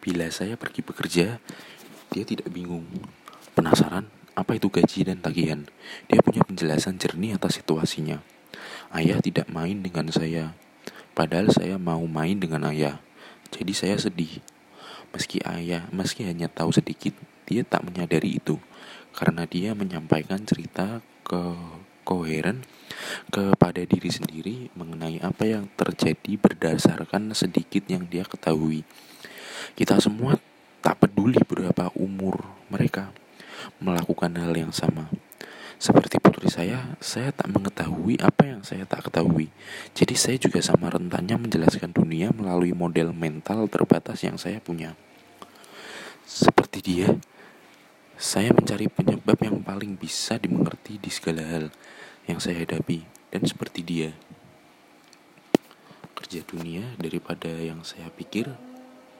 Bila saya pergi bekerja, dia tidak bingung. Penasaran apa itu gaji dan tagihan? Dia punya penjelasan jernih atas situasinya. Ayah tidak main dengan saya, padahal saya mau main dengan ayah. Jadi saya sedih. Meski ayah, meski hanya tahu sedikit, dia tak menyadari itu karena dia menyampaikan cerita ke koheren kepada diri sendiri mengenai apa yang terjadi berdasarkan sedikit yang dia ketahui. Kita semua tak peduli berapa umur mereka melakukan hal yang sama. Seperti putri saya, saya tak mengetahui apa yang saya tak ketahui. Jadi saya juga sama rentannya menjelaskan dunia melalui model mental terbatas yang saya punya. Seperti dia, saya mencari penyebab yang paling bisa dimengerti di segala hal yang saya hadapi. Dan seperti dia, kerja dunia daripada yang saya pikir